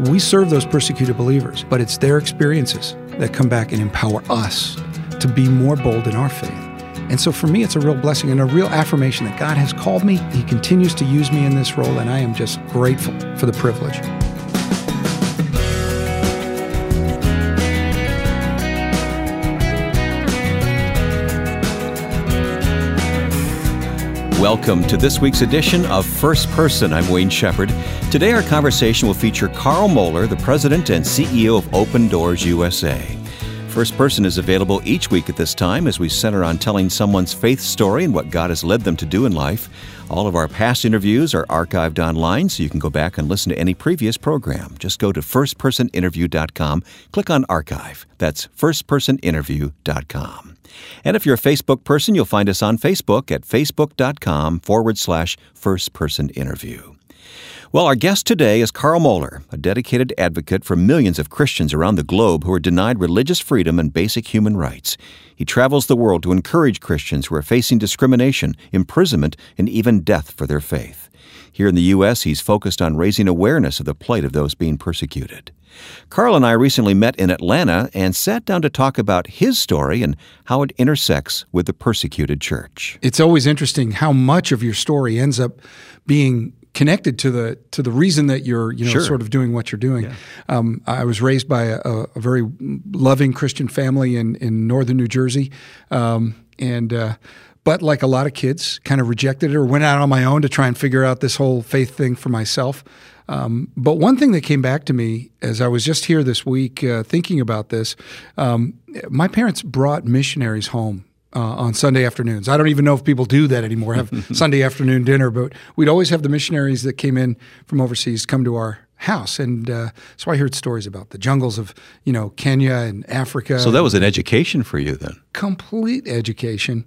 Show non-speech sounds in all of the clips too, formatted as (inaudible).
We serve those persecuted believers, but it's their experiences that come back and empower us to be more bold in our faith. And so for me, it's a real blessing and a real affirmation that God has called me. He continues to use me in this role, and I am just grateful for the privilege. Welcome to this week's edition of First Person. I'm Wayne Shepherd. Today, our conversation will feature Carl Moeller, the president and CEO of Open Doors USA. First Person is available each week at this time as we center on telling someone's faith story and what God has led them to do in life. All of our past interviews are archived online, so you can go back and listen to any previous program. Just go to firstpersoninterview.com, click on Archive. That's firstpersoninterview.com. And if you're a Facebook person, you'll find us on Facebook at facebook.com forward slash first person interview. Well, our guest today is Carl Moeller, a dedicated advocate for millions of Christians around the globe who are denied religious freedom and basic human rights. He travels the world to encourage Christians who are facing discrimination, imprisonment, and even death for their faith. Here in the U.S., he's focused on raising awareness of the plight of those being persecuted. Carl and I recently met in Atlanta and sat down to talk about his story and how it intersects with the persecuted church. It's always interesting how much of your story ends up being connected to the to the reason that you're you know Sure. sort of doing what you're doing. Yeah. Um, I was raised by a, a very loving Christian family in in northern New Jersey, um, and. Uh, but like a lot of kids, kind of rejected it or went out on my own to try and figure out this whole faith thing for myself. Um, but one thing that came back to me as I was just here this week uh, thinking about this, um, my parents brought missionaries home uh, on Sunday afternoons. I don't even know if people do that anymore, have (laughs) Sunday afternoon dinner, but we'd always have the missionaries that came in from overseas come to our house. And uh, so I heard stories about the jungles of, you know, Kenya and Africa. So that was an education for you then. complete education.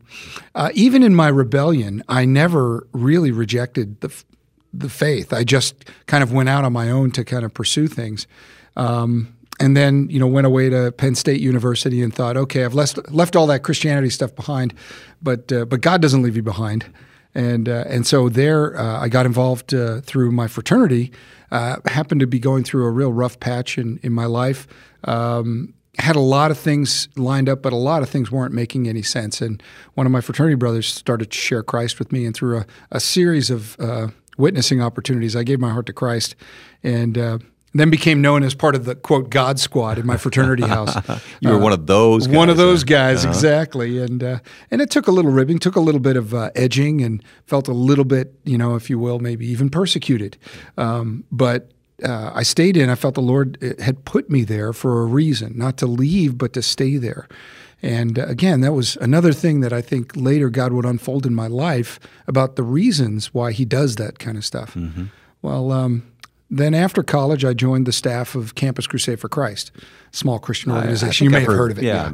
Uh, even in my rebellion, I never really rejected the, the faith. I just kind of went out on my own to kind of pursue things. Um, and then, you know, went away to Penn State University and thought, okay, I've left, left all that Christianity stuff behind, but, uh, but God doesn't leave you behind. And, uh, and so there, uh, I got involved uh, through my fraternity. Uh, happened to be going through a real rough patch in, in my life. Um, had a lot of things lined up, but a lot of things weren't making any sense. And one of my fraternity brothers started to share Christ with me, and through a, a series of uh, witnessing opportunities, I gave my heart to Christ, and then became known as part of the quote God Squad in my fraternity (laughs) house. You were one of those One of those guys, Uh-huh. exactly. And uh, and it took a little ribbing, took a little bit of uh, edging, and felt a little bit, you know, if you will, maybe even persecuted. Um, but uh, I stayed in. I felt the Lord uh, had put me there for a reason, not to leave, but to stay there. And uh, again, that was another thing that I think later God would unfold in my life about the reasons why He does that kind of stuff. Mm-hmm. Well, um, then after college, I joined the staff of Campus Crusade for Christ, small Christian organization. you may I've have heard- heard of it, yeah.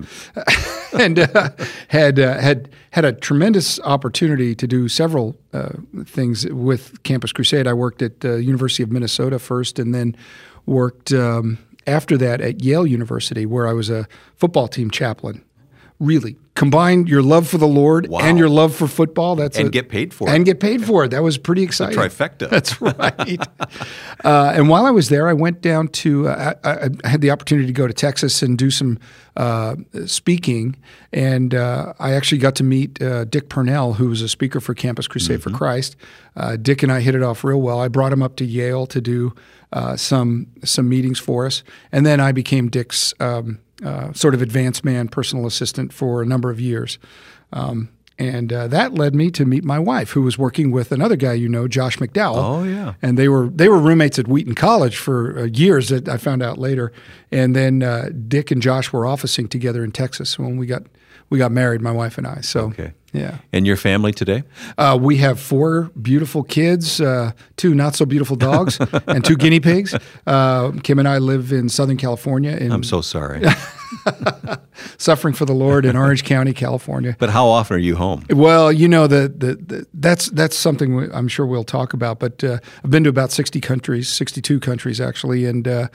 (laughs) and uh, had uh, had had a tremendous opportunity to do several uh, things with Campus Crusade. I worked at uh, University of Minnesota first, and then worked um, after that at Yale University, where I was a football team chaplain. Really combine your love for the Lord Wow. and your love for football. That's And a- get paid for and it. And get paid for it. That was pretty exciting. trifecta. (laughs) That's right. uh, and while I was there, I went down to. Uh, I, I had the opportunity to go to Texas and do some uh, speaking, and uh, I actually got to meet uh, Dick Purnell, who was a speaker for Campus Crusade for Christ. Uh, Dick and I hit it off real well. I brought him up to Yale to do uh, some some meetings for us, and then I became Dick's um, uh, sort of advanced man, personal assistant for a number of years. Um, and uh, that led me to meet my wife, who was working with another guy you know, Josh McDowell. Oh, yeah. And they were they were roommates at Wheaton College for uh, years. That I found out later. And then uh, Dick and Josh were officing together in Texas when we got we got married, my wife and I. So Okay. yeah, And your family today? uh, we have four beautiful kids, uh, two not so beautiful dogs, (laughs) and two guinea pigs. Uh, Kim and I live in Southern California. In, I'm so sorry. (laughs) (laughs) Suffering for the Lord in Orange County, California. But how often are you home? Well, you know the, the, the that's that's something we, I'm sure we'll talk about. But uh, I've been to about 60 countries, 62 countries actually, and uh,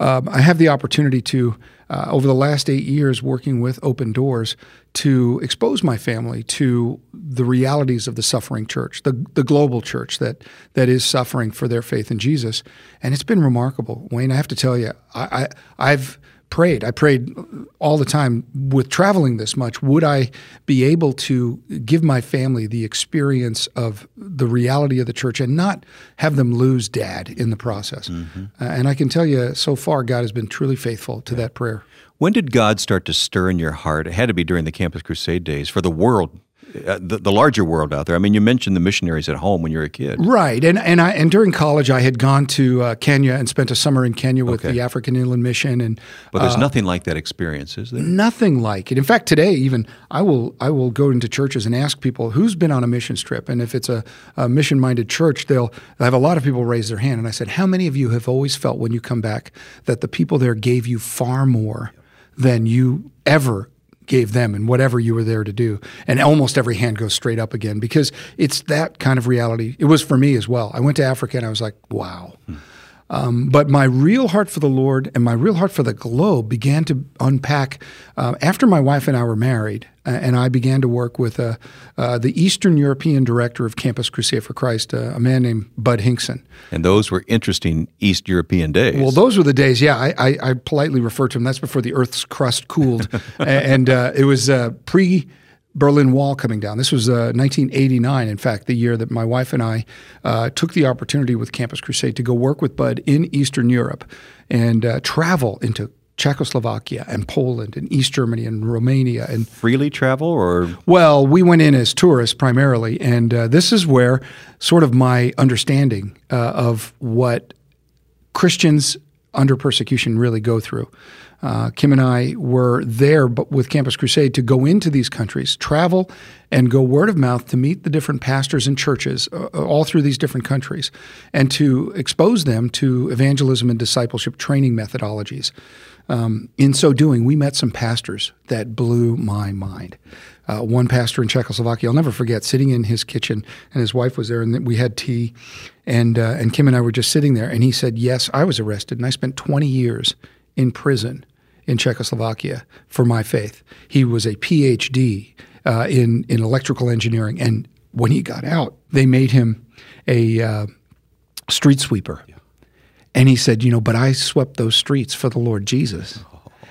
um, I have the opportunity to uh, over the last eight years working with Open Doors to expose my family to the realities of the suffering church, the the global church that that is suffering for their faith in Jesus, and it's been remarkable. Wayne, I have to tell you, I, I I've prayed. I prayed all the time with traveling this much. Would I be able to give my family the experience of the reality of the church and not have them lose dad in the process? Mm-hmm. Uh, and I can tell you, so far, God has been truly faithful to yeah. that prayer. When did God start to stir in your heart? It had to be during the Campus Crusade days for the world uh, the, the larger world out there. I mean, you mentioned the missionaries at home when you were a kid, right? And and I and during college, I had gone to uh, Kenya and spent a summer in Kenya with okay. the African Inland Mission. And but there's uh, nothing like that experience, is there? Nothing like it. In fact, today even I will I will go into churches and ask people who's been on a mission trip, and if it's a, a mission minded church, they'll have a lot of people raise their hand. And I said, how many of you have always felt when you come back that the people there gave you far more than you ever gave them and whatever you were there to do. And almost every hand goes straight up again because it's that kind of reality. It was for me as well. I went to Africa and I was like, wow. Hmm. Um, but my real heart for the Lord and my real heart for the globe began to unpack uh, after my wife and I were married, uh, and I began to work with uh, uh the Eastern European director of Campus Crusade for Christ, uh, a man named Bud Hinkson. And those were interesting East European days. Well, those were the days. Yeah, I, I, I politely refer to them. That's before the Earth's crust cooled, (laughs) and uh, it was pre Berlin Wall coming down. This was uh, 1989, in fact, the year that my wife and I uh, took the opportunity with Campus Crusade to go work with Bud in Eastern Europe and uh, travel into Czechoslovakia and Poland and East Germany and Romania and freely travel or well, we went in as tourists primarily, and uh, this is where sort of my understanding uh, of what Christians under persecution really go through. Uh, Kim and I were there but with Campus Crusade to go into these countries, travel, and go word of mouth to meet the different pastors and churches uh, uh, all through these different countries and to expose them to evangelism and discipleship training methodologies. Um, in so doing, we met some pastors that blew my mind. Uh, one pastor in Czechoslovakia, I'll never forget, sitting in his kitchen, and his wife was there, and we had tea, and uh, and Kim and I were just sitting there, and he said, "Yes, I was arrested, and I spent 20 years in prison in Czechoslovakia for my faith. He was a PhD uh, in in electrical engineering, and when he got out, they made him a uh, street sweeper. Yeah. And he said, you know, but I swept those streets for the Lord Jesus.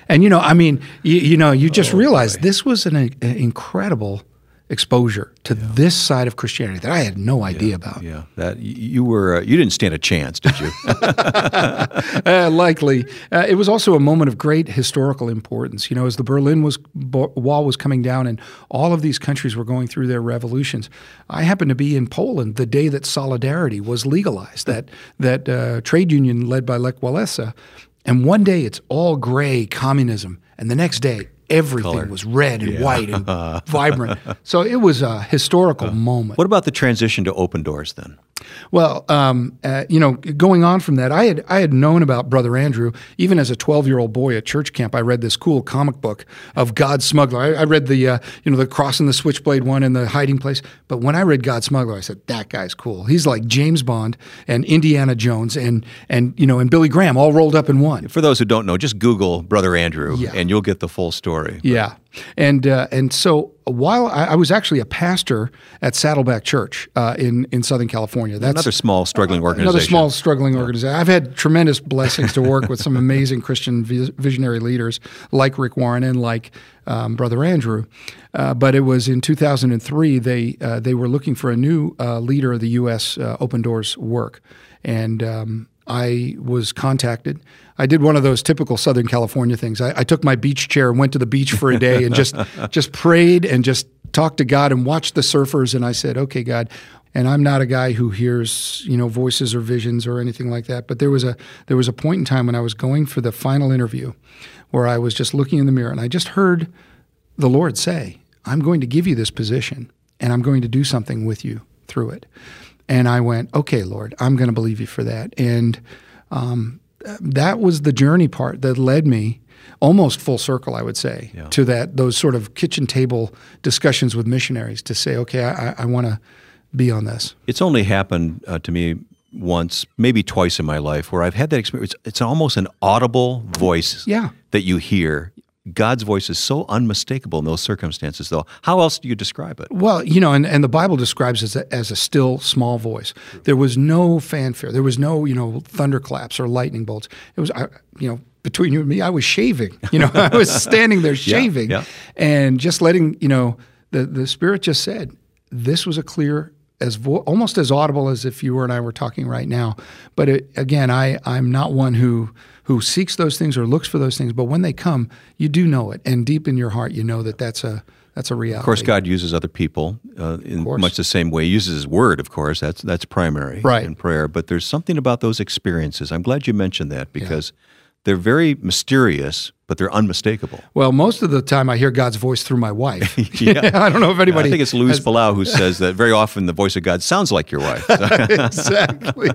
And you know, I mean, you, you know, you just oh, realize boy. this was an, an incredible exposure to yeah. this side of Christianity that I had no idea yeah, about. Yeah, that you were uh, you didn't stand a chance, did you? (laughs) uh, likely, uh, it was also a moment of great historical importance. You know, as the Berlin was wall was coming down and all of these countries were going through their revolutions, I happened to be in Poland the day that solidarity was legalized. That that uh, trade union led by Lech Walesa. And one day it's all gray communism, and the next day everything Color. was red and yeah. white and (laughs) vibrant. So it was a historical uh, moment. What about the transition to open doors then? Well, um, uh, you know, going on from that, I had I had known about Brother Andrew even as a twelve year old boy at church camp. I read this cool comic book of God Smuggler. I, I read the uh, you know the cross and the switchblade one and the hiding place. But when I read God Smuggler, I said that guy's cool. He's like James Bond and Indiana Jones and and you know and Billy Graham all rolled up in one. For those who don't know, just Google Brother Andrew yeah. and you'll get the full story. Yeah, and uh, and so while I, I, was actually a pastor at Saddleback Church uh, in in Southern California. That's another small struggling organization. Another small struggling organization. I've had tremendous blessings to work with some amazing Christian visionary leaders like Rick Warren and like um, Brother Andrew. Uh, but it was in 2003 they uh, they were looking for a new uh, leader of the U.S. Uh, Open Doors work, and um, I was contacted. I did one of those typical Southern California things. I, I, took my beach chair and went to the beach for a day and just (laughs) just prayed and just talked to God and watched the surfers. And I said, "Okay, God." And I'm not a guy who hears you know voices or visions or anything like that. But there was a there was a point in time when I was going for the final interview, where I was just looking in the mirror and I just heard the Lord say, "I'm going to give you this position, and I'm going to do something with you through it." And I went, okay, Lord, I'm going to believe you for that. And um, that was the journey part that led me almost full circle, I would say, yeah. to that those sort of kitchen table discussions with missionaries to say, okay, I, I want to be on this. It's only happened uh, to me once, maybe twice in my life, where I've had that experience. It's almost an audible voice yeah. that you hear. God's voice is so unmistakable in those circumstances, though. How else do you describe it? Well, you know, and, and the Bible describes it as a, as a still small voice. There was no fanfare. There was no, you know, thunderclaps or lightning bolts. It was, you know, between you and me, I was shaving. (laughs) You know, I was standing there (laughs) shaving yeah, yeah. and just letting, you know, the, the Spirit just said, this was a clear as vo- almost as audible as if you and I were talking right now. But it, again, I I'm not one who who seeks those things or looks for those things. But when they come, you do know it, and deep in your heart, you know that that's a that's a reality. Of course, God uses other people uh, in much the same way. He uses His Word, of course. That's that's primary right. in prayer. But there's something about those experiences. I'm glad you mentioned that because. Yeah they're very mysterious, but they're unmistakable. Well, most of the time I hear God's voice through my wife. (laughs) (laughs) yeah. I don't know if anybody. I think it's Luis has... Palau who (laughs) says that very often the voice of God sounds like your wife. exactly.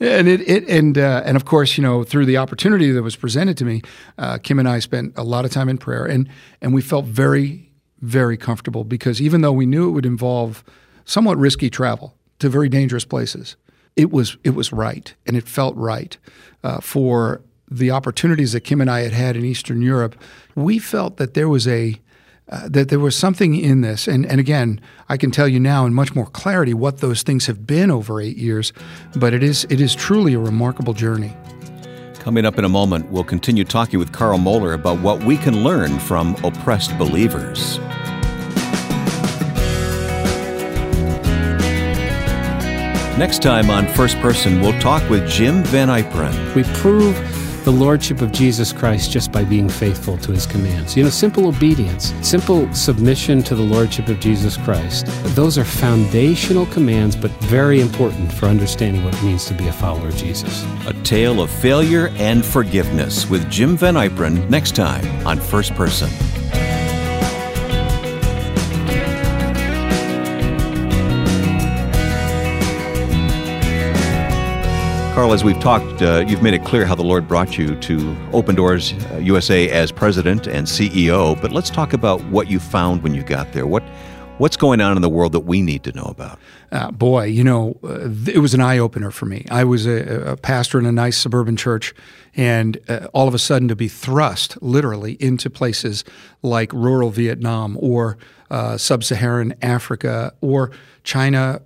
and it, it and uh, and of course, you know, through the opportunity that was presented to me, uh, Kim and I spent a lot of time in prayer, and and we felt very very comfortable because even though we knew it would involve somewhat risky travel to very dangerous places, it was it was right and it felt right uh, for the opportunities that Kim and I had had in Eastern Europe, we felt that there was a uh, that there was something in this, and and again, I can tell you now in much more clarity what those things have been over eight years, but it is it is truly a remarkable journey. Coming up in a moment, we'll continue talking with Carl Moeller about what we can learn from oppressed believers. Next time on First Person, we'll talk with Jim Van Yperen. We prove the lordship of Jesus Christ just by being faithful to his commands. You know, simple obedience, simple submission to the lordship of Jesus Christ. Those are foundational commands, but very important for understanding what it means to be a follower of Jesus. A tale of failure and forgiveness with Jim Van Yperen next time on First Person. Carl, as we've talked, uh, you've made it clear how the Lord brought you to Open Doors uh, USA as president and CEO. But let's talk about what you found when you got there. What what's going on in the world that we need to know about? Uh, boy, you know, uh, it was an eye opener for me. I was a, a, pastor in a nice suburban church, and uh, all of a sudden to be thrust literally into places like rural Vietnam or uh, sub Saharan Africa or China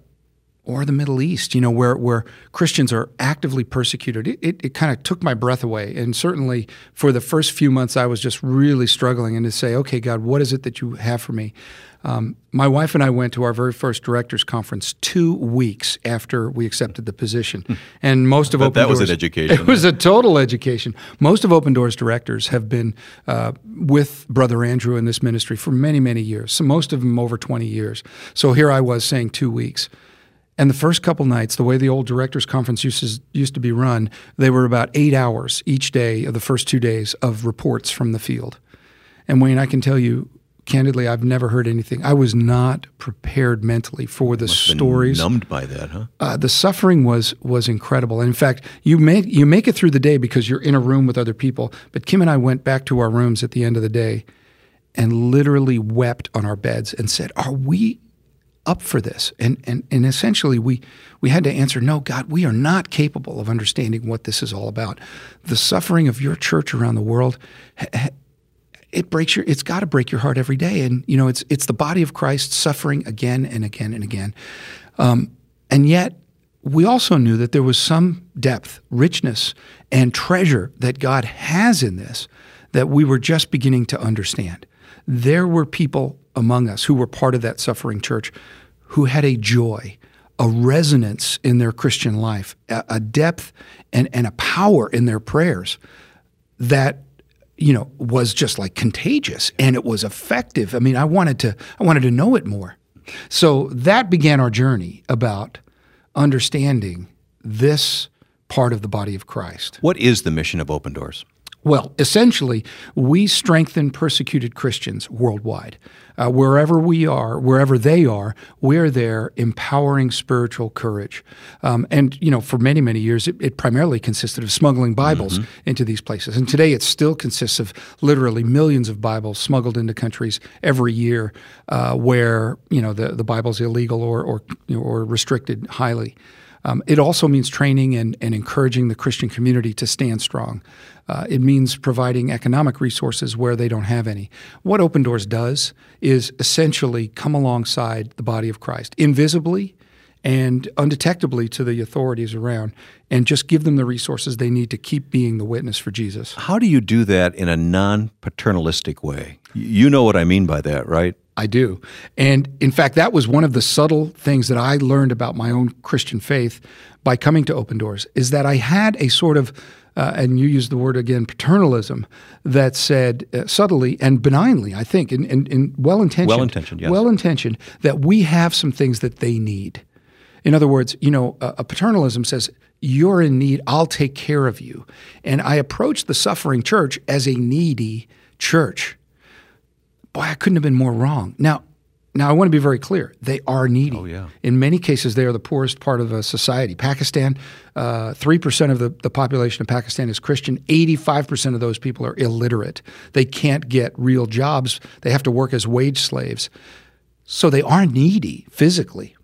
or the Middle East, you know, where, where Christians are actively persecuted. It, it, it kind of took my breath away. And certainly for the first few months, I was just really struggling and to say, okay, God, what is it that you have for me? Um, my wife and I went to our very first directors conference two weeks after we accepted the position, hmm. and most of Open that Doors, was an education. (laughs) It was a total education. Most of Open Doors directors have been uh, with Brother Andrew in this ministry for many, many years. So most of them over twenty years. So here I was saying two weeks. And the first couple nights, the way the old directors conference used to, used to be run, they were about eight hours each day of the first two days of reports from the field. And Wayne, I can tell you candidly, I've never heard anything. I was not prepared mentally for the stories. numbed by that, huh? Uh, the suffering was was incredible. And in fact, you make you make it through the day because you're in a room with other people. But Kim and I went back to our rooms at the end of the day, and literally wept on our beds and said, "Are we up for this. And, and, and essentially, we, we had to answer no, God, we are not capable of understanding what this is all about. The suffering of your church around the world, it breaks your, it's got to break your heart every day. And, you know, it's, it's the body of Christ suffering again and again and again. Um, and yet, we also knew that there was some depth, richness, and treasure that God has in this that we were just beginning to understand. There were people among us who were part of that suffering church who had a joy, a resonance in their Christian life, a, depth and, and a power in their prayers that you know was just like contagious and it was effective. I mean, I wanted to I wanted to know it more. So that began our journey about understanding this part of the body of Christ. What is the mission of Open Doors? Well, essentially, we strengthen persecuted Christians worldwide. Uh, wherever we are, wherever they are, we're there empowering spiritual courage. Um, and, you know, for many, many years, it, it primarily consisted of smuggling Bibles mm-hmm. into these places. And today it still consists of literally millions of Bibles smuggled into countries every year uh, where, you know, the, the Bible's illegal or, or, you know, or restricted highly. Um, it also means training and, and encouraging the Christian community to stand strong. Uh, it means providing economic resources where they don't have any. What Open Doors does is essentially come alongside the body of Christ invisibly and undetectably to the authorities around and just give them the resources they need to keep being the witness for Jesus. How do you do that in a non paternalistic way? You know what I mean by that, right? I do. And in fact, that was one of the subtle things that I learned about my own Christian faith by coming to Open Doors is that I had a sort of uh, and you use the word again, paternalism, that said uh, subtly and benignly, I think, in, in, in well intentioned, well intentioned, yes. well intentioned, that we have some things that they need. In other words, you know, a, a paternalism says, "You're in need. I'll take care of you," and I approach the suffering church as a needy church boy, I couldn't have been more wrong. Now, now I want to be very clear. They are needy. Oh, yeah. In many cases, they are the poorest part of a society. Pakistan, uh, three uh, percent of the, the population of Pakistan is Christian. Eighty-five percent of those people are illiterate. They can't get real jobs. They have to work as wage slaves. So they are needy physically,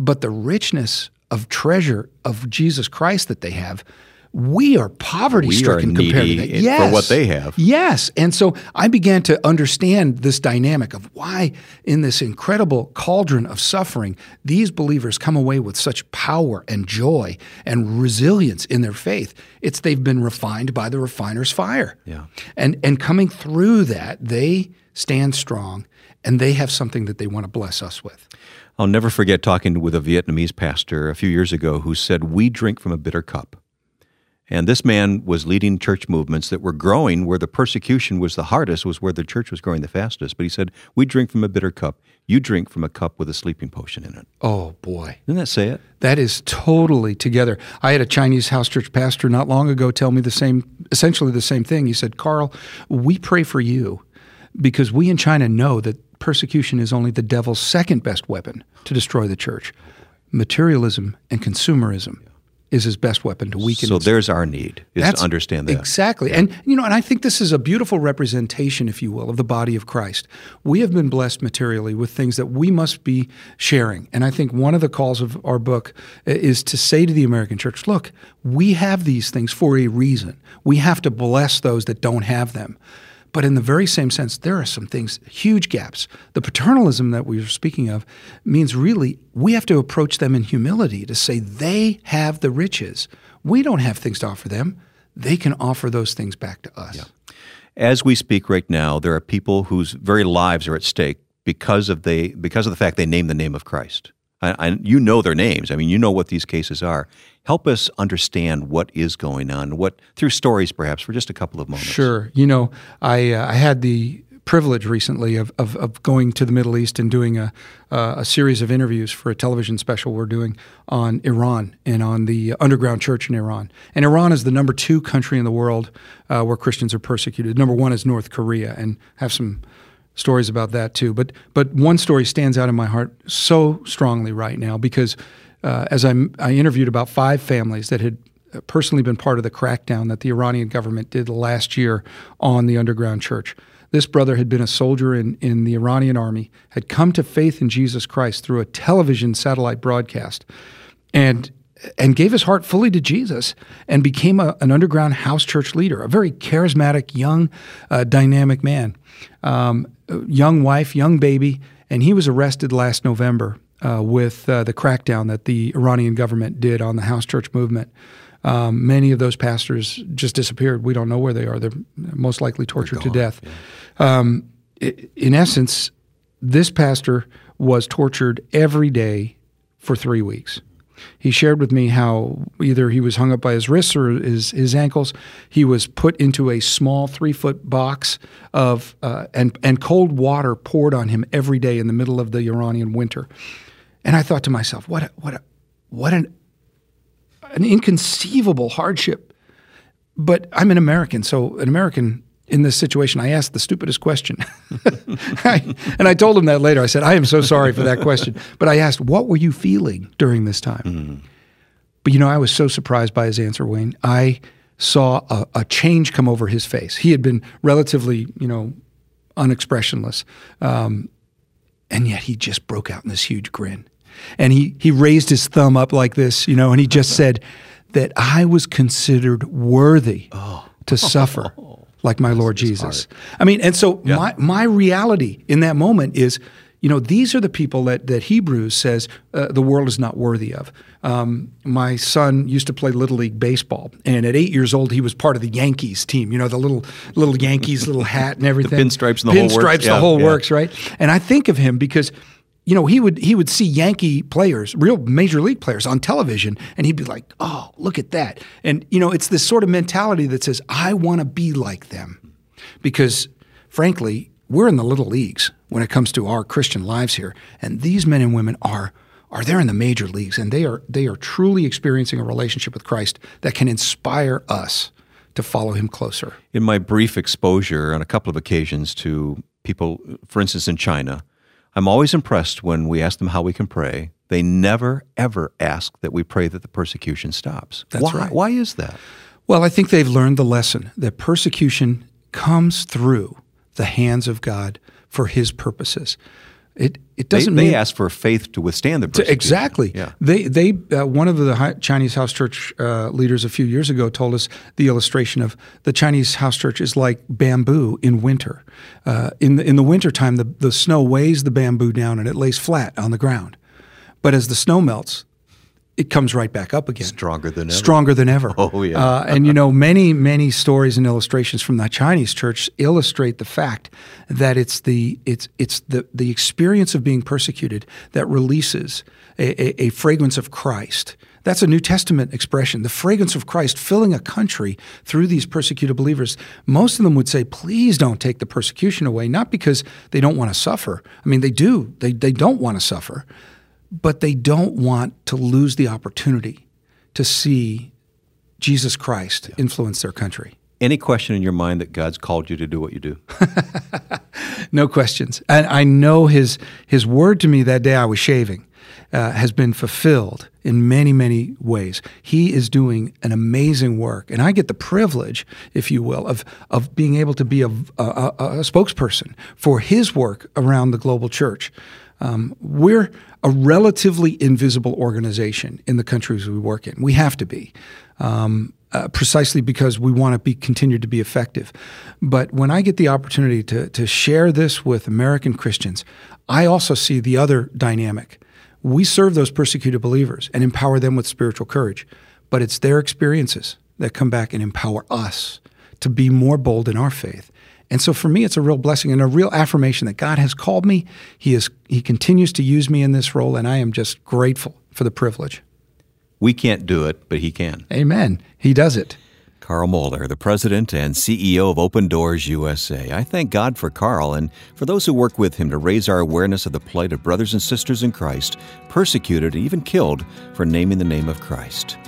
but the richness of treasure of Jesus Christ that they have we are poverty stricken compared to that. Yes. For what they have. Yes. And so I began to understand this dynamic of why, in this incredible cauldron of suffering, these believers come away with such power and joy and resilience in their faith. It's they've been refined by the refiner's fire. Yeah. And and coming through that, they stand strong and they have something that they want to bless us with. I'll never forget talking with a Vietnamese pastor a few years ago who said, We drink from a bitter cup. And this man was leading church movements that were growing where the persecution was the hardest, was where the church was growing the fastest. But he said, We drink from a bitter cup. You drink from a cup with a sleeping potion in it. Oh, boy. Didn't that say it? That is totally together. I had a Chinese house church pastor not long ago tell me the same, essentially the same thing. He said, Carl, we pray for you because we in China know that persecution is only the devil's second best weapon to destroy the church materialism and consumerism is his best weapon to weaken. So there's our need is That's, to understand that exactly, and you know, and I think this is a beautiful representation, if you will, of the body of Christ. We have been blessed materially with things that we must be sharing, and I think one of the calls of our book uh, is to say to the American church, look, we have these things for a reason. We have to bless those that don't have them. But in the very same sense, there are some things, huge gaps. The paternalism that we were speaking of means really we have to approach them in humility to say they have the riches. We don't have things to offer them. They can offer those things back to us. Yeah. As we speak right now, there are people whose very lives are at stake because of they because of the fact they name the name of Christ. And you know their names. I mean, you know what these cases are. Help us understand what is going on. What through stories, perhaps, for just a couple of moments. Sure. You know, I uh, I had the privilege recently of, of, of, going to the Middle East and doing a, uh, a series of interviews for a television special we're doing on Iran and on the underground church in Iran. And Iran is the number two country in the world uh, where Christians are persecuted. Number one is North Korea, and have some stories about that too. But but one story stands out in my heart so strongly right now because uh, as I, I interviewed about five families that had personally been part of the crackdown that the Iranian government did last year on the underground church. This brother had been a soldier in, in the Iranian army, had come to faith in Jesus Christ through a television satellite broadcast, and and gave his heart fully to Jesus and became a, an underground house church leader, a very charismatic, young, uh, dynamic man. Um, young wife, young baby, and he was arrested last November uh, with uh, the crackdown that the Iranian government did on the house church movement. Um, many of those pastors just disappeared. We don't know where they are. They're most likely tortured to death. Yeah. Um, in essence, this pastor was tortured every day for three weeks. He shared with me how either he was hung up by his wrists or his, his ankles. He was put into a small three foot box of uh, and and cold water poured on him every day in the middle of the Iranian winter. And I thought to myself, what a, what a, what an an inconceivable hardship. but I'm an American, so an American in this situation, I asked the stupidest question. (laughs) I, and I told him that later. I said, I am so sorry for that question. But I asked, what were you feeling during this time? Mm-hmm. But you know, I was so surprised by his answer, Wayne. I saw a, a, change come over his face. He had been relatively, you know, unexpressionless. Um, and yet he just broke out in this huge grin. And he, he raised his thumb up like this, you know, and he just said that I was considered worthy oh. to suffer (laughs) like my Lord Jesus. I mean, and so yeah. my, my reality in that moment is, you know, these are the people that, that Hebrews says uh, the world is not worthy of. Um, my son used to play little league baseball, and at eight years old, he was part of the Yankees team. You know, the little little Yankees little hat and (laughs) everything, the pinstripes and the pinstripes, whole works. the yeah, whole yeah. works, right? And I think of him because you know, he would he would see Yankee players, real major league players on television, and he'd be like, "Oh, look at that!" And you know, it's this sort of mentality that says, "I want to be like them," because frankly, we're in the little leagues when it comes to our Christian lives here, and these men and women are are there in the major leagues, and they are they are truly experiencing a relationship with Christ that can inspire us to follow Him closer. In my brief exposure on a couple of occasions to people, for instance, in China I'm always impressed when we ask them how we can pray. They never, ever ask that we pray that the persecution stops. That's Why? right. Why is that? Well, I think they've learned the lesson that persecution comes through the hands of God for His purposes. It it doesn't. They, they mean, ask for faith to withstand the persecution. exactly. Yeah. They they uh, one of the Chinese house church uh, leaders a few years ago told us the illustration of the Chinese house church is like bamboo in winter. Uh, in the in the wintertime, the the snow weighs the bamboo down and it lays flat on the ground. But as the snow melts, it comes right back up again. Stronger than ever. Stronger than ever. (laughs) Oh, yeah. Uh, and you know, many, many stories and illustrations from the Chinese church illustrate the fact that it's the, it's, it's the, the experience of being persecuted that releases a, a, a fragrance of Christ. That's a New Testament expression. The fragrance of Christ filling a country through these persecuted believers. Most of them would say, please don't take the persecution away, not because they don't want to suffer. I mean, they do. They, they don't want to suffer but they don't want to lose the opportunity to see Jesus Christ yeah. influence their country. Any question in your mind that God's called you to do what you do? (laughs) no questions. And I know his his word to me that day I was shaving uh, has been fulfilled in many, many ways. He is doing an amazing work, and I get the privilege, if you will, of of being able to be a, a, a spokesperson for his work around the global church. Um, we're a relatively invisible organization in the countries we work in. We have to be. Um, uh, precisely because we want to be continued to be effective. But when I get the opportunity to to share this with American Christians, I also see the other dynamic. We serve those persecuted believers and empower them with spiritual courage, but it's their experiences that come back and empower us to be more bold in our faith and so for me, it's a real blessing and a real affirmation that God has called me. He is He continues to use me in this role, and I am just grateful for the privilege. We can't do it, but He can. Amen. He does it. Carl Moeller, the president and CEO of Open Doors USA. I thank God for Carl and for those who work with him to raise our awareness of the plight of brothers and sisters in Christ, persecuted and even killed for naming the name of Christ.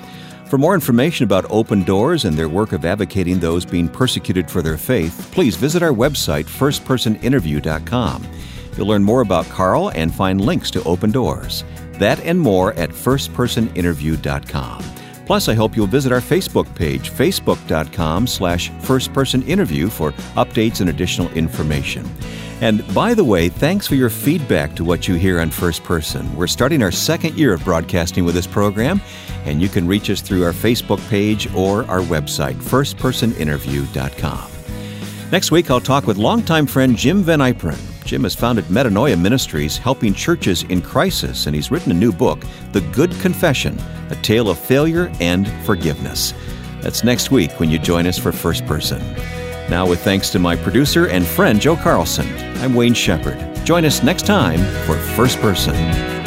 For more information about Open Doors and their work of advocating those being persecuted for their faith, please visit our website, firstpersoninterview.com. You'll learn more about Carl and find links to Open Doors. That and more at firstpersoninterview.com. Plus, I hope you'll visit our Facebook page, facebook.com slash firstpersoninterview for updates and additional information. And by the way, thanks for your feedback to what you hear on First Person. We're starting our second year of broadcasting with this program, and you can reach us through our Facebook page or our website, firstpersoninterview.com. Next week, I'll talk with longtime friend Jim Van Yperen. Jim has founded Metanoia Ministries, helping churches in crisis, and he's written a new book, The Good Confession A Tale of Failure and Forgiveness. That's next week when you join us for First Person. Now, with thanks to my producer and friend Joe Carlson, I'm Wayne Shepherd. Join us next time for First Person.